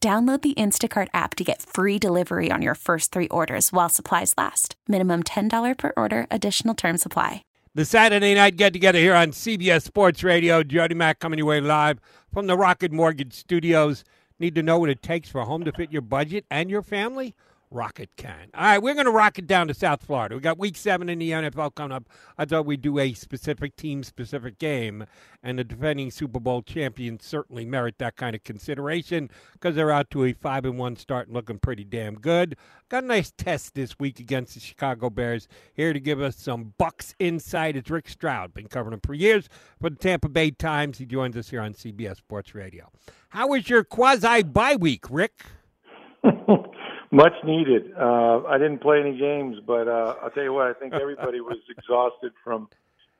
Download the Instacart app to get free delivery on your first three orders while supplies last. Minimum $10 per order, additional term supply. The Saturday night get together here on CBS Sports Radio. Jody Mac coming your way live from the Rocket Mortgage Studios. Need to know what it takes for a home to fit your budget and your family? Rocket can. All right, we're going to rock it down to South Florida. We got week seven in the NFL coming up. I thought we'd do a specific team specific game, and the defending Super Bowl champions certainly merit that kind of consideration because they're out to a 5 and 1 start and looking pretty damn good. Got a nice test this week against the Chicago Bears. Here to give us some Bucs insight is Rick Stroud. Been covering him for years for the Tampa Bay Times. He joins us here on CBS Sports Radio. How was your quasi bye week, Rick? Much needed. Uh, I didn't play any games, but uh, I'll tell you what, I think everybody was exhausted from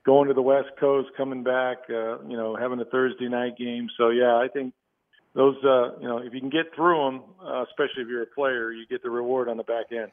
going to the West Coast, coming back, uh, you know, having a Thursday night game. So yeah, I think those, uh, you know, if you can get through them, uh, especially if you're a player, you get the reward on the back end.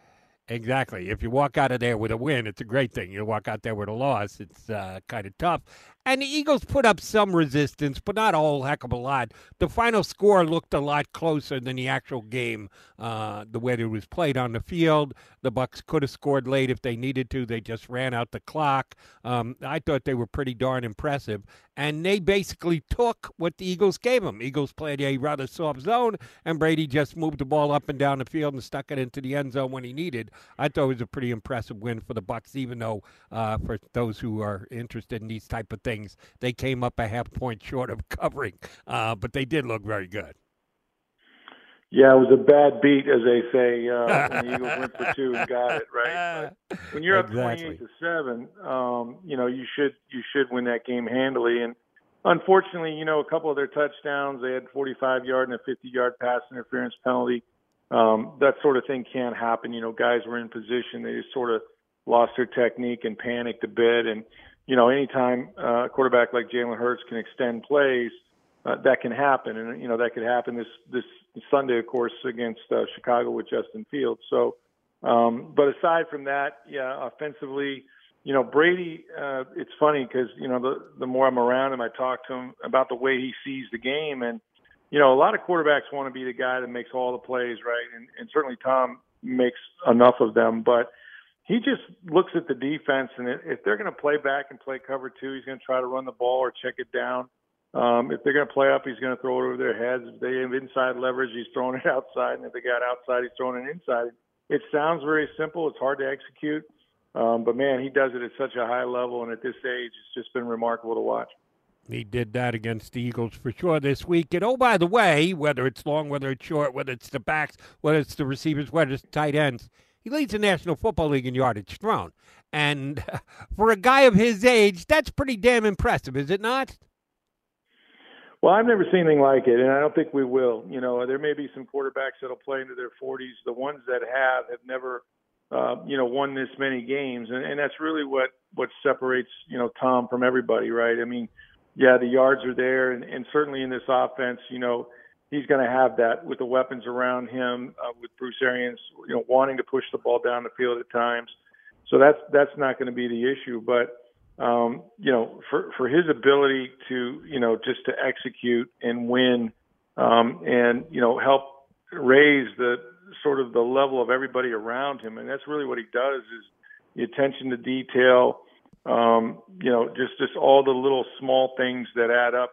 Exactly. If you walk out of there with a win, it's a great thing. You walk out there with a loss, it's uh, kind of tough. And the Eagles put up some resistance, but not a whole heck of a lot. The final score looked a lot closer than the actual game, uh, the way it was played on the field. The Bucs could have scored late if they needed to. They just ran out the clock. Um, I thought they were pretty darn impressive, and they basically took what the Eagles gave them. Eagles played a rather soft zone, and Brady just moved the ball up and down the field and stuck it into the end zone when he needed. I thought it was a pretty impressive win for the Bucs, even though uh, for those who are interested in these type of things. They came up a half point short of covering, uh, but they did look very good. Yeah, it was a bad beat, as they say. Uh, when the Eagles went for two and got it right. But when you're exactly. up twenty-eight to seven, um, you know you should you should win that game handily. And unfortunately, you know a couple of their touchdowns, they had 45 yard and a 50 yard pass interference penalty. Um, that sort of thing can't happen. You know, guys were in position, they just sort of lost their technique and panicked a bit. And you know, anytime uh, a quarterback like Jalen Hurts can extend plays, uh, that can happen, and you know that could happen this this Sunday, of course, against uh, Chicago with Justin Fields. So, um, but aside from that, yeah, offensively, you know, Brady. Uh, it's funny because you know the the more I'm around him, I talk to him about the way he sees the game, and you know, a lot of quarterbacks want to be the guy that makes all the plays, right? And, and certainly Tom makes enough of them, but he just looks at the defense, and if they're going to play back and play cover two, he's going to try to run the ball or check it down. Um, if they're going to play up, he's going to throw it over their heads. If they have inside leverage, he's throwing it outside, and if they got outside, he's throwing it inside. It sounds very simple. It's hard to execute, um, but man, he does it at such a high level, and at this age, it's just been remarkable to watch. He did that against the Eagles for sure this week. And oh, by the way, whether it's long, whether it's short, whether it's the backs, whether it's the receivers, whether it's tight ends, he leads the National Football League in yardage thrown. And for a guy of his age, that's pretty damn impressive, is it not? Well, I've never seen anything like it, and I don't think we will. You know, there may be some quarterbacks that'll play into their 40s. The ones that have have never, uh, you know, won this many games, and, and that's really what what separates you know Tom from everybody, right? I mean, yeah, the yards are there, and, and certainly in this offense, you know, he's going to have that with the weapons around him, uh, with Bruce Arians, you know, wanting to push the ball down the field at times. So that's that's not going to be the issue. But um, you know, for for his ability to you know just to execute and win, um, and you know help raise the sort of the level of everybody around him, and that's really what he does is the attention to detail. Um, you know, just just all the little small things that add up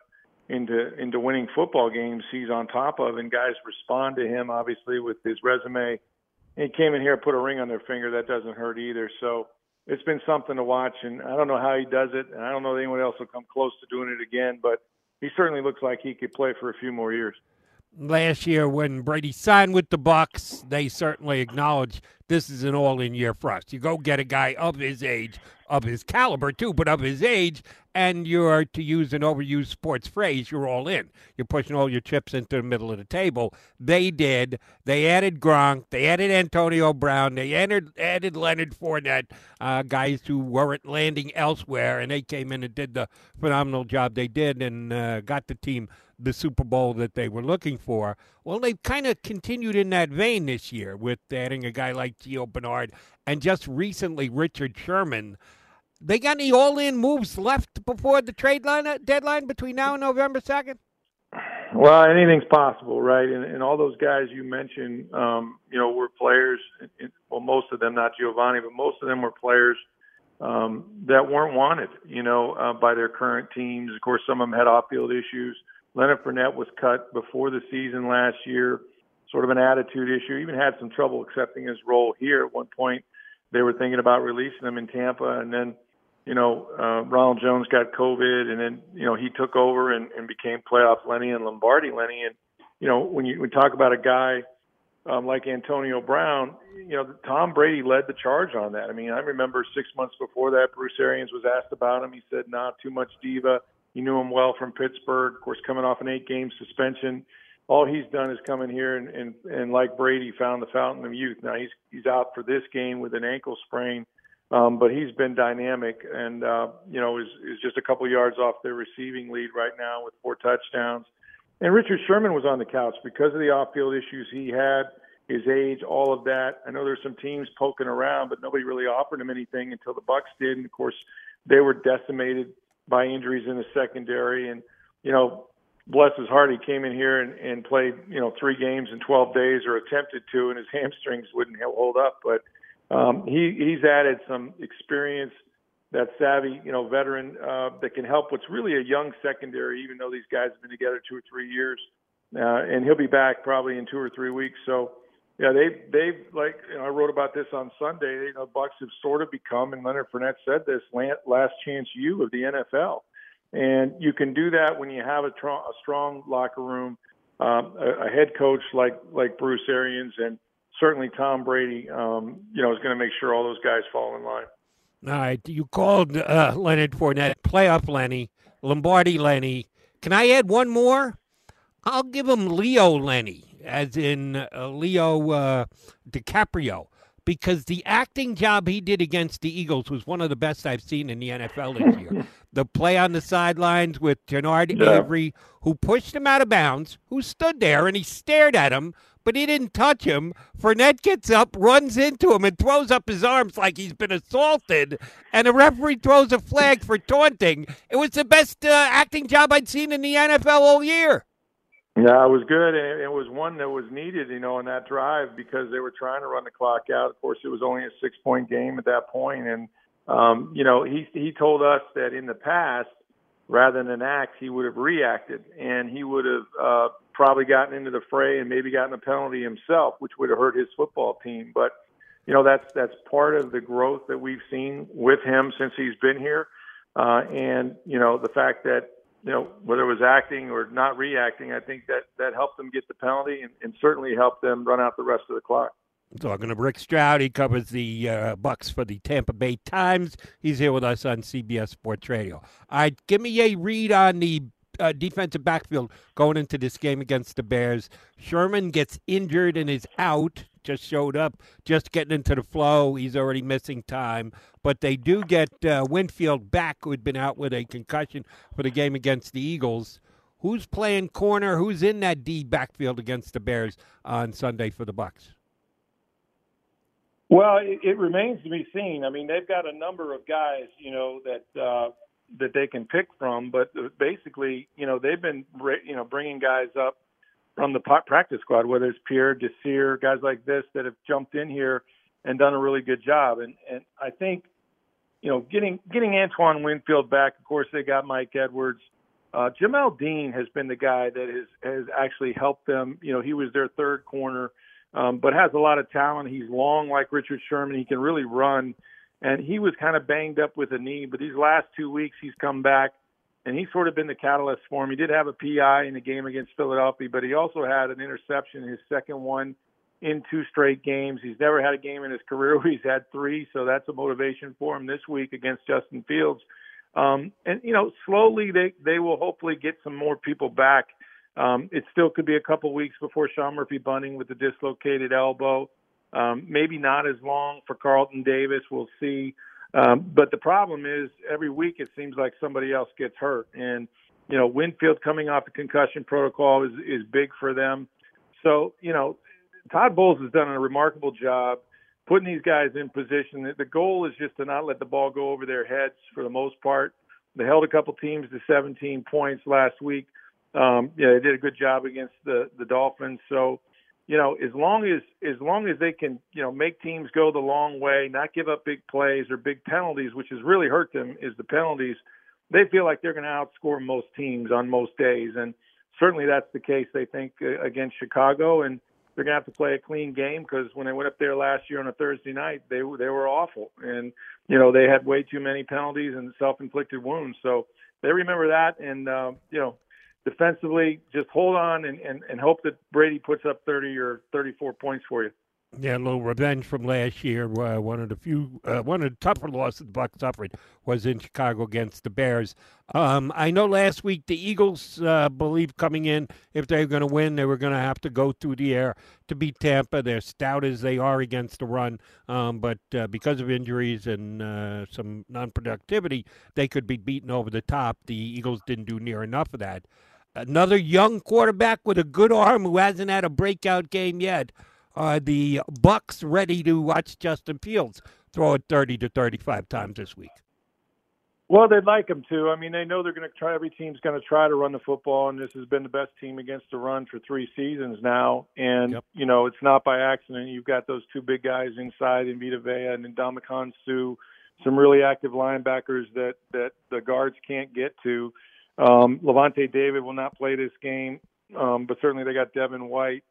into into winning football games. He's on top of, and guys respond to him obviously with his resume he came in here put a ring on their finger. That doesn't hurt either. So it's been something to watch, and I don't know how he does it, and I don't know that anyone else will come close to doing it again. But he certainly looks like he could play for a few more years last year when Brady signed with the Bucs, they certainly acknowledged this is an all-in year for us. You go get a guy of his age, of his caliber too, but of his age, and you're to use an overused sports phrase, you're all in. You're pushing all your chips into the middle of the table. They did. They added Gronk. They added Antonio Brown. They added added Leonard Fournette, uh, guys who weren't landing elsewhere, and they came in and did the phenomenal job they did and uh, got the team the Super Bowl that they were looking for. Well, they've kind of continued in that vein this year with adding a guy like Gio Bernard and just recently Richard Sherman. They got any all-in moves left before the trade line uh, deadline between now and November second? Well, anything's possible, right? And, and all those guys you mentioned, um, you know, were players. Well, most of them, not Giovanni, but most of them were players um, that weren't wanted, you know, uh, by their current teams. Of course, some of them had off-field issues. Leonard Fournette was cut before the season last year, sort of an attitude issue. Even had some trouble accepting his role here at one point. They were thinking about releasing him in Tampa, and then, you know, uh, Ronald Jones got COVID, and then you know he took over and, and became playoff Lenny and Lombardi Lenny. And you know, when you when talk about a guy um, like Antonio Brown, you know, Tom Brady led the charge on that. I mean, I remember six months before that, Bruce Arians was asked about him. He said, "Not nah, too much diva." You knew him well from Pittsburgh, of course, coming off an eight-game suspension. All he's done is come in here and, and, and like Brady, found the fountain of youth. Now he's he's out for this game with an ankle sprain, um, but he's been dynamic and uh, you know is is just a couple yards off their receiving lead right now with four touchdowns. And Richard Sherman was on the couch because of the off-field issues he had, his age, all of that. I know there's some teams poking around, but nobody really offered him anything until the Bucs did. And of course, they were decimated by injuries in the secondary. And, you know, bless his heart, he came in here and, and played, you know, three games in 12 days or attempted to, and his hamstrings wouldn't hold up. But um, he, he's added some experience, that savvy, you know, veteran uh, that can help what's really a young secondary, even though these guys have been together two or three years. Uh, and he'll be back probably in two or three weeks. So, yeah, they they like you know, I wrote about this on Sunday. You know, Bucs have sort of become, and Leonard Fournette said this, last chance you of the NFL, and you can do that when you have a, tr- a strong locker room, um, a, a head coach like like Bruce Arians, and certainly Tom Brady. Um, you know, is going to make sure all those guys fall in line. All right, you called uh, Leonard Fournette playoff Lenny, Lombardi Lenny. Can I add one more? I'll give him Leo Lenny as in uh, Leo uh, DiCaprio, because the acting job he did against the Eagles was one of the best I've seen in the NFL this year. the play on the sidelines with Genard yeah. Avery, who pushed him out of bounds, who stood there and he stared at him, but he didn't touch him. Fournette gets up, runs into him, and throws up his arms like he's been assaulted. And the referee throws a flag for taunting. It was the best uh, acting job I'd seen in the NFL all year. Yeah, it was good, and it was one that was needed, you know, in that drive because they were trying to run the clock out. Of course, it was only a six-point game at that point, and um, you know, he he told us that in the past, rather than act, he would have reacted, and he would have uh, probably gotten into the fray and maybe gotten a penalty himself, which would have hurt his football team. But you know, that's that's part of the growth that we've seen with him since he's been here, uh, and you know, the fact that you know, whether it was acting or not reacting, I think that that helped them get the penalty and, and certainly helped them run out the rest of the clock. Talking to Rick Stroud, he covers the uh, Bucs for the Tampa Bay Times. He's here with us on CBS Sports Radio. All right, give me a read on the uh, defensive backfield going into this game against the Bears. Sherman gets injured and is out. Just showed up, just getting into the flow. He's already missing time. But they do get uh, Winfield back, who had been out with a concussion for the game against the Eagles. Who's playing corner? Who's in that D backfield against the Bears on Sunday for the Bucs? Well, it, it remains to be seen. I mean, they've got a number of guys, you know, that uh, that they can pick from, but basically, you know, they've been, you know, bringing guys up from the practice squad, whether it's Pierre Desir, guys like this that have jumped in here and done a really good job. And and I think, you know, getting getting Antoine Winfield back. Of course, they got Mike Edwards. Uh, Jamel Dean has been the guy that has has actually helped them. You know, he was their third corner, um, but has a lot of talent. He's long like Richard Sherman. He can really run, and he was kind of banged up with a knee. But these last two weeks, he's come back, and he's sort of been the catalyst for him. He did have a PI in the game against Philadelphia, but he also had an interception, his second one in two straight games. He's never had a game in his career where he's had three, so that's a motivation for him this week against Justin Fields. Um, and you know, slowly they they will hopefully get some more people back. Um, it still could be a couple weeks before Sean Murphy Bunting with the dislocated elbow. Um, maybe not as long for Carlton Davis. We'll see. Um, but the problem is every week it seems like somebody else gets hurt, and you know Winfield coming off the concussion protocol is is big for them. So you know Todd Bowles has done a remarkable job putting these guys in position. The goal is just to not let the ball go over their heads for the most part. They held a couple teams to 17 points last week. Um, yeah, they did a good job against the the Dolphins. So, you know, as long as as long as they can, you know, make teams go the long way, not give up big plays or big penalties, which has really hurt them, is the penalties. They feel like they're going to outscore most teams on most days, and certainly that's the case. They think uh, against Chicago, and they're going to have to play a clean game because when they went up there last year on a Thursday night, they they were awful, and you know they had way too many penalties and self-inflicted wounds. So they remember that, and uh, you know defensively, just hold on and, and, and hope that Brady puts up 30 or 34 points for you. Yeah, a little revenge from last year. Uh, one of the few, uh, one of the tougher losses the Bucs suffered was in Chicago against the Bears. Um, I know last week the Eagles uh, believed coming in if they were going to win, they were going to have to go through the air to beat Tampa. They're stout as they are against the run, um, but uh, because of injuries and uh, some non-productivity, they could be beaten over the top. The Eagles didn't do near enough of that. Another young quarterback with a good arm who hasn't had a breakout game yet are the Bucs ready to watch Justin Fields throw it 30 to 35 times this week? Well, they'd like him to. I mean, they know they're going to try. Every team's going to try to run the football, and this has been the best team against the run for three seasons now. And yep. you know, it's not by accident. You've got those two big guys inside in Vita Vea and Ndamukong Suh, some really active linebackers that that the guards can't get to. Um, Lavonte David will not play this game, um, but certainly they got Devin White.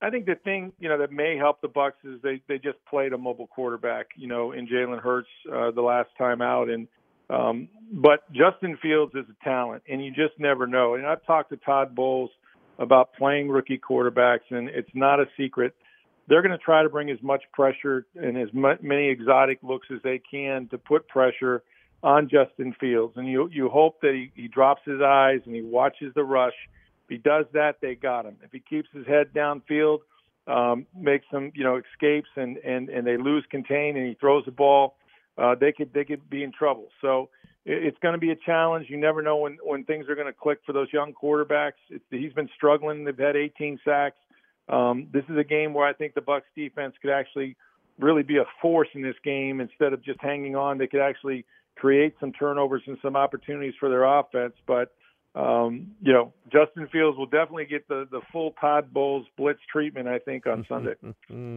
I think the thing you know that may help the Bucs is they they just played a mobile quarterback, you know, in Jalen Hurts uh, the last time out, and um, but Justin Fields is a talent, and you just never know. And I've talked to Todd Bowles about playing rookie quarterbacks, and it's not a secret. They're going to try to bring as much pressure and as many exotic looks as they can to put pressure on Justin Fields, and you you hope that he, he drops his eyes and he watches the rush if he does that, they got him. If he keeps his head downfield, um, makes some, you know, escapes and, and, and they lose contain and he throws the ball, uh, they could they could be in trouble. So it's going to be a challenge. You never know when when things are going to click for those young quarterbacks. It's, he's been struggling. They've had 18 sacks. Um, this is a game where I think the Bucs defense could actually really be a force in this game instead of just hanging on. They could actually create some turnovers and some opportunities for their offense. But um, you know, Justin Fields will definitely get the, the full Todd Bowles blitz treatment, I think, on Sunday.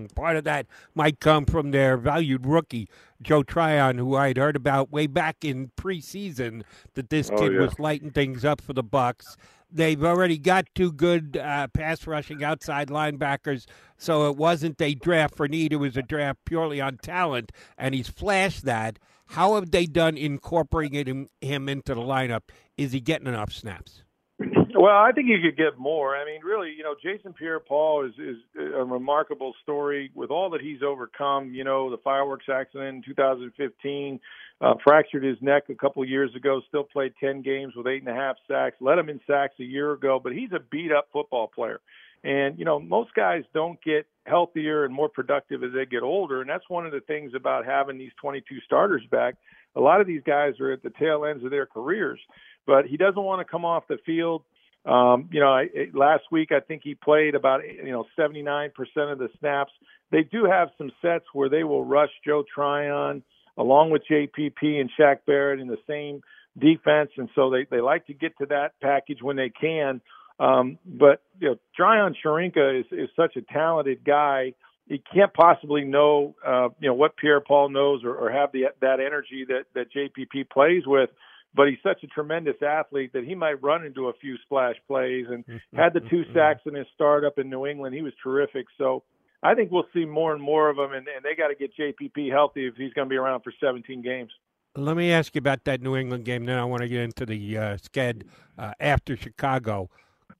Part of that might come from their valued rookie, Joe Tryon, who I'd heard about way back in preseason that this oh, kid yeah. was lighting things up for the Bucs. They've already got two good uh, pass rushing outside linebackers, so it wasn't a draft for need. It was a draft purely on talent, and he's flashed that. How have they done incorporating him into the lineup? Is he getting enough snaps? Well, I think you could get more. I mean, really, you know, Jason Pierre-Paul is is a remarkable story with all that he's overcome. You know, the fireworks accident in 2015, uh, fractured his neck a couple years ago. Still played 10 games with eight and a half sacks. Led him in sacks a year ago, but he's a beat up football player. And, you know, most guys don't get healthier and more productive as they get older. And that's one of the things about having these 22 starters back. A lot of these guys are at the tail ends of their careers, but he doesn't want to come off the field Um, you know, I, last week I think he played about you know 79% of the snaps. They do have some sets where they will rush Joe Tryon along with JPP and Shaq Barrett in the same defense, and so they they like to get to that package when they can. Um, but you know, Tryon Shoyinka is is such a talented guy. He can't possibly know uh, you know what Pierre Paul knows or, or have the that energy that that JPP plays with but he's such a tremendous athlete that he might run into a few splash plays and had the two sacks in his start up in New England. He was terrific. So I think we'll see more and more of him, and, and they got to get JPP healthy if he's going to be around for 17 games. Let me ask you about that New England game. Then I want to get into the uh, sked uh, after Chicago.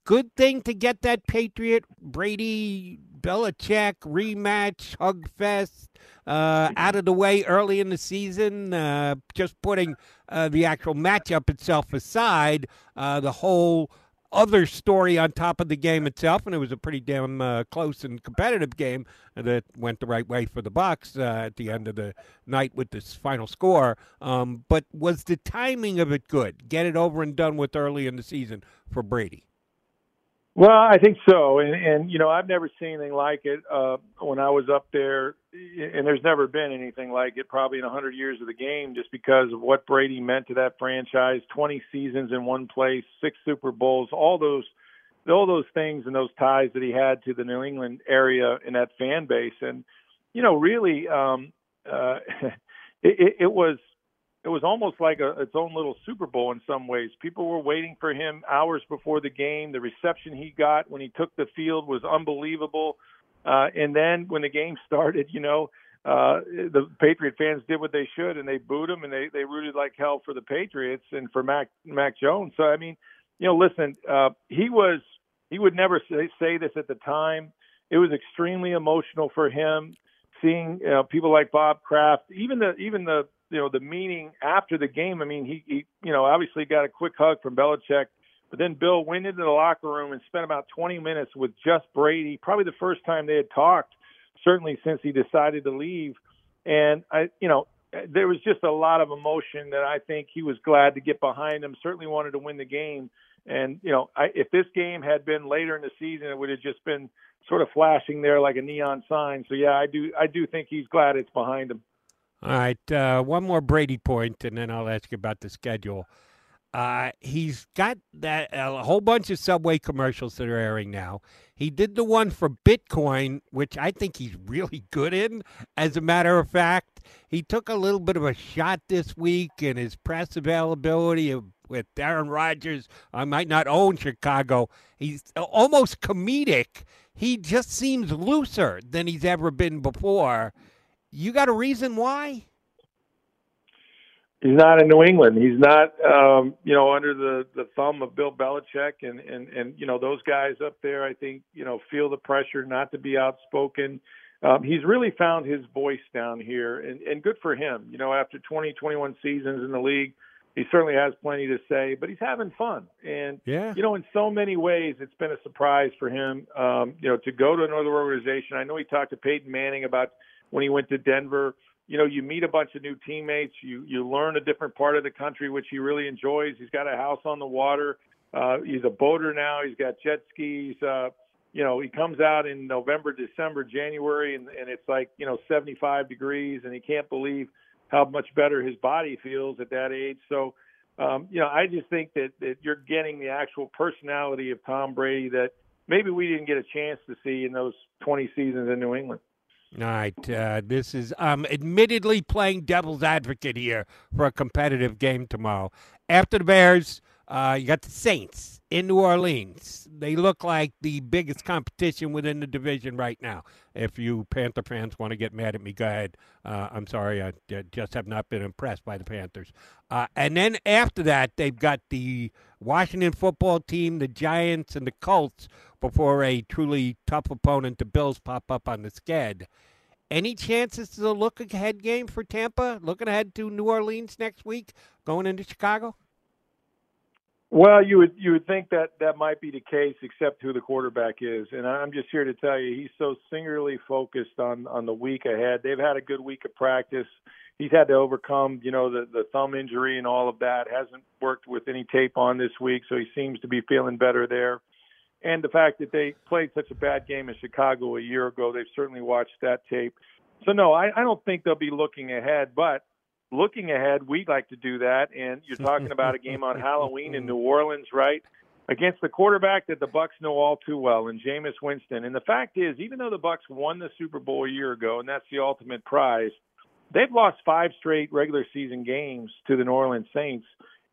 Good thing to get that Patriot Brady Belichick rematch, hug fest uh, out of the way early in the season. Uh, just putting uh, the actual matchup itself aside, uh, the whole other story on top of the game itself, and it was a pretty damn uh, close and competitive game that went the right way for the Bucs uh, at the end of the night with this final score. Um, but was the timing of it good? Get it over and done with early in the season for Brady. Well, I think so, and and you know I've never seen anything like it uh, when I was up there, and there's never been anything like it probably in a hundred years of the game, just because of what Brady meant to that franchise. Twenty seasons in one place, six Super Bowls, all those, all those things and those ties that he had to the New England area and that fan base, and you know really, um, uh, it, it was it was almost like a, its own little Super Bowl in some ways. People were waiting for him hours before the game. The reception he got when he took the field was unbelievable. Uh, and then when the game started, you know, uh, the Patriot fans did what they should, and they booed him, and they they rooted like hell for the Patriots and for Mac Mac Jones. So I mean, you know, listen, uh, he was he would never say, say this at the time. It was extremely emotional for him seeing you know, people like Bob Kraft, even the even the you know the meeting after the game. I mean, he, he you know obviously got a quick hug from Belichick, but then Bill went into the locker room and spent about 20 minutes with just Brady. Probably the first time they had talked, certainly since he decided to leave. And I, you know, there was just a lot of emotion that I think he was glad to get behind him. Certainly wanted to win the game. And you know, I, if this game had been later in the season, it would have just been sort of flashing there like a neon sign. So yeah, I do I do think he's glad it's behind him. All right, uh, one more Brady point, and then I'll ask you about the schedule. Uh, he's got that a whole bunch of Subway commercials that are airing now. He did the one for Bitcoin, which I think he's really good in. As a matter of fact, he took a little bit of a shot this week in his press availability with Aaron Rodgers. I might not own Chicago. He's almost comedic. He just seems looser than he's ever been before. You got a reason why? He's not in New England. He's not, um, you know, under the the thumb of Bill Belichick and and and you know those guys up there. I think you know feel the pressure not to be outspoken. Um, he's really found his voice down here, and and good for him. You know, after 20, 21 seasons in the league, he certainly has plenty to say. But he's having fun, and yeah, you know, in so many ways, it's been a surprise for him. Um, you know, to go to another organization. I know he talked to Peyton Manning about when he went to Denver. You know, you meet a bunch of new teammates. You you learn a different part of the country, which he really enjoys. He's got a house on the water. Uh, he's a boater now. He's got jet skis. Uh, you know, he comes out in November, December, January, and, and it's like you know 75 degrees, and he can't believe how much better his body feels at that age. So, um, you know, I just think that that you're getting the actual personality of Tom Brady that maybe we didn't get a chance to see in those 20 seasons in New England. All right. Uh, this is um, admittedly playing devil's advocate here for a competitive game tomorrow. After the Bears, uh, you got the Saints in New Orleans. They look like the biggest competition within the division right now. If you Panther fans want to get mad at me, go ahead. Uh, I'm sorry, I just have not been impressed by the Panthers. Uh, and then after that, they've got the Washington football team, the Giants, and the Colts before a truly tough opponent, the Bills, pop up on the sked. Any chances to look ahead game for Tampa? Looking ahead to New Orleans next week, going into Chicago? Well, you would you would think that that might be the case, except who the quarterback is. And I'm just here to tell you, he's so singularly focused on on the week ahead. They've had a good week of practice. he's had to overcome, you know, the the thumb injury and all of that. Hasn't worked with any tape on this week, so he seems to be feeling better there. And the fact that they played such a bad game in Chicago a year ago, they've certainly watched that tape. So no, I, I don't think they'll be looking ahead, but looking ahead, we'd like to do that. And you're talking about a game on Halloween in New Orleans, right? Against the quarterback that the Bucs know all too well, and Jameis Winston. And the fact is, even though the Bucs won the Super Bowl a year ago, and that's the ultimate prize, they've lost five straight regular season games to the New Orleans Saints.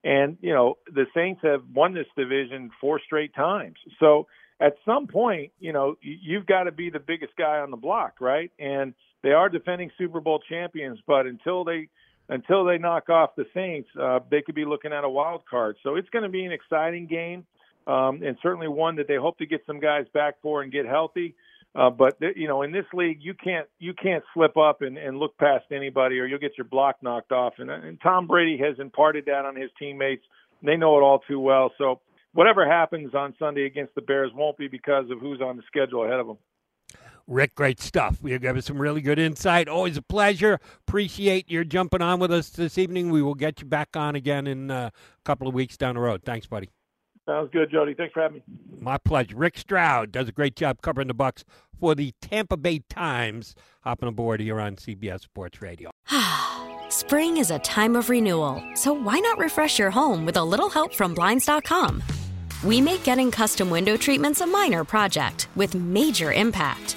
And, you know, the Saints have won this division four straight times. So at some point, you know, you've got to be the biggest guy on the block, right? And they are defending Super Bowl champions, but until they until they knock off the Saints, uh, they could be looking at a wild card. So it's going to be an exciting game, um, and certainly one that they hope to get some guys back for and get healthy. Uh, but th- you know, in this league, you can't you can't slip up and, and look past anybody, or you'll get your block knocked off. And, and Tom Brady has imparted that on his teammates. They know it all too well. So whatever happens on Sunday against the Bears won't be because of who's on the schedule ahead of them. Rick, great stuff. You gave us some really good insight. Always a pleasure. Appreciate your jumping on with us this evening. We will get you back on again in uh, a couple of weeks down the road. Thanks, buddy. Sounds good, Jody. Thanks for having me. My pleasure. Rick Stroud does a great job covering the Bucs for the Tampa Bay Times. Hopping aboard here on CBS Sports Radio. Spring is a time of renewal, so why not refresh your home with a little help from Blinds.com? We make getting custom window treatments a minor project with major impact.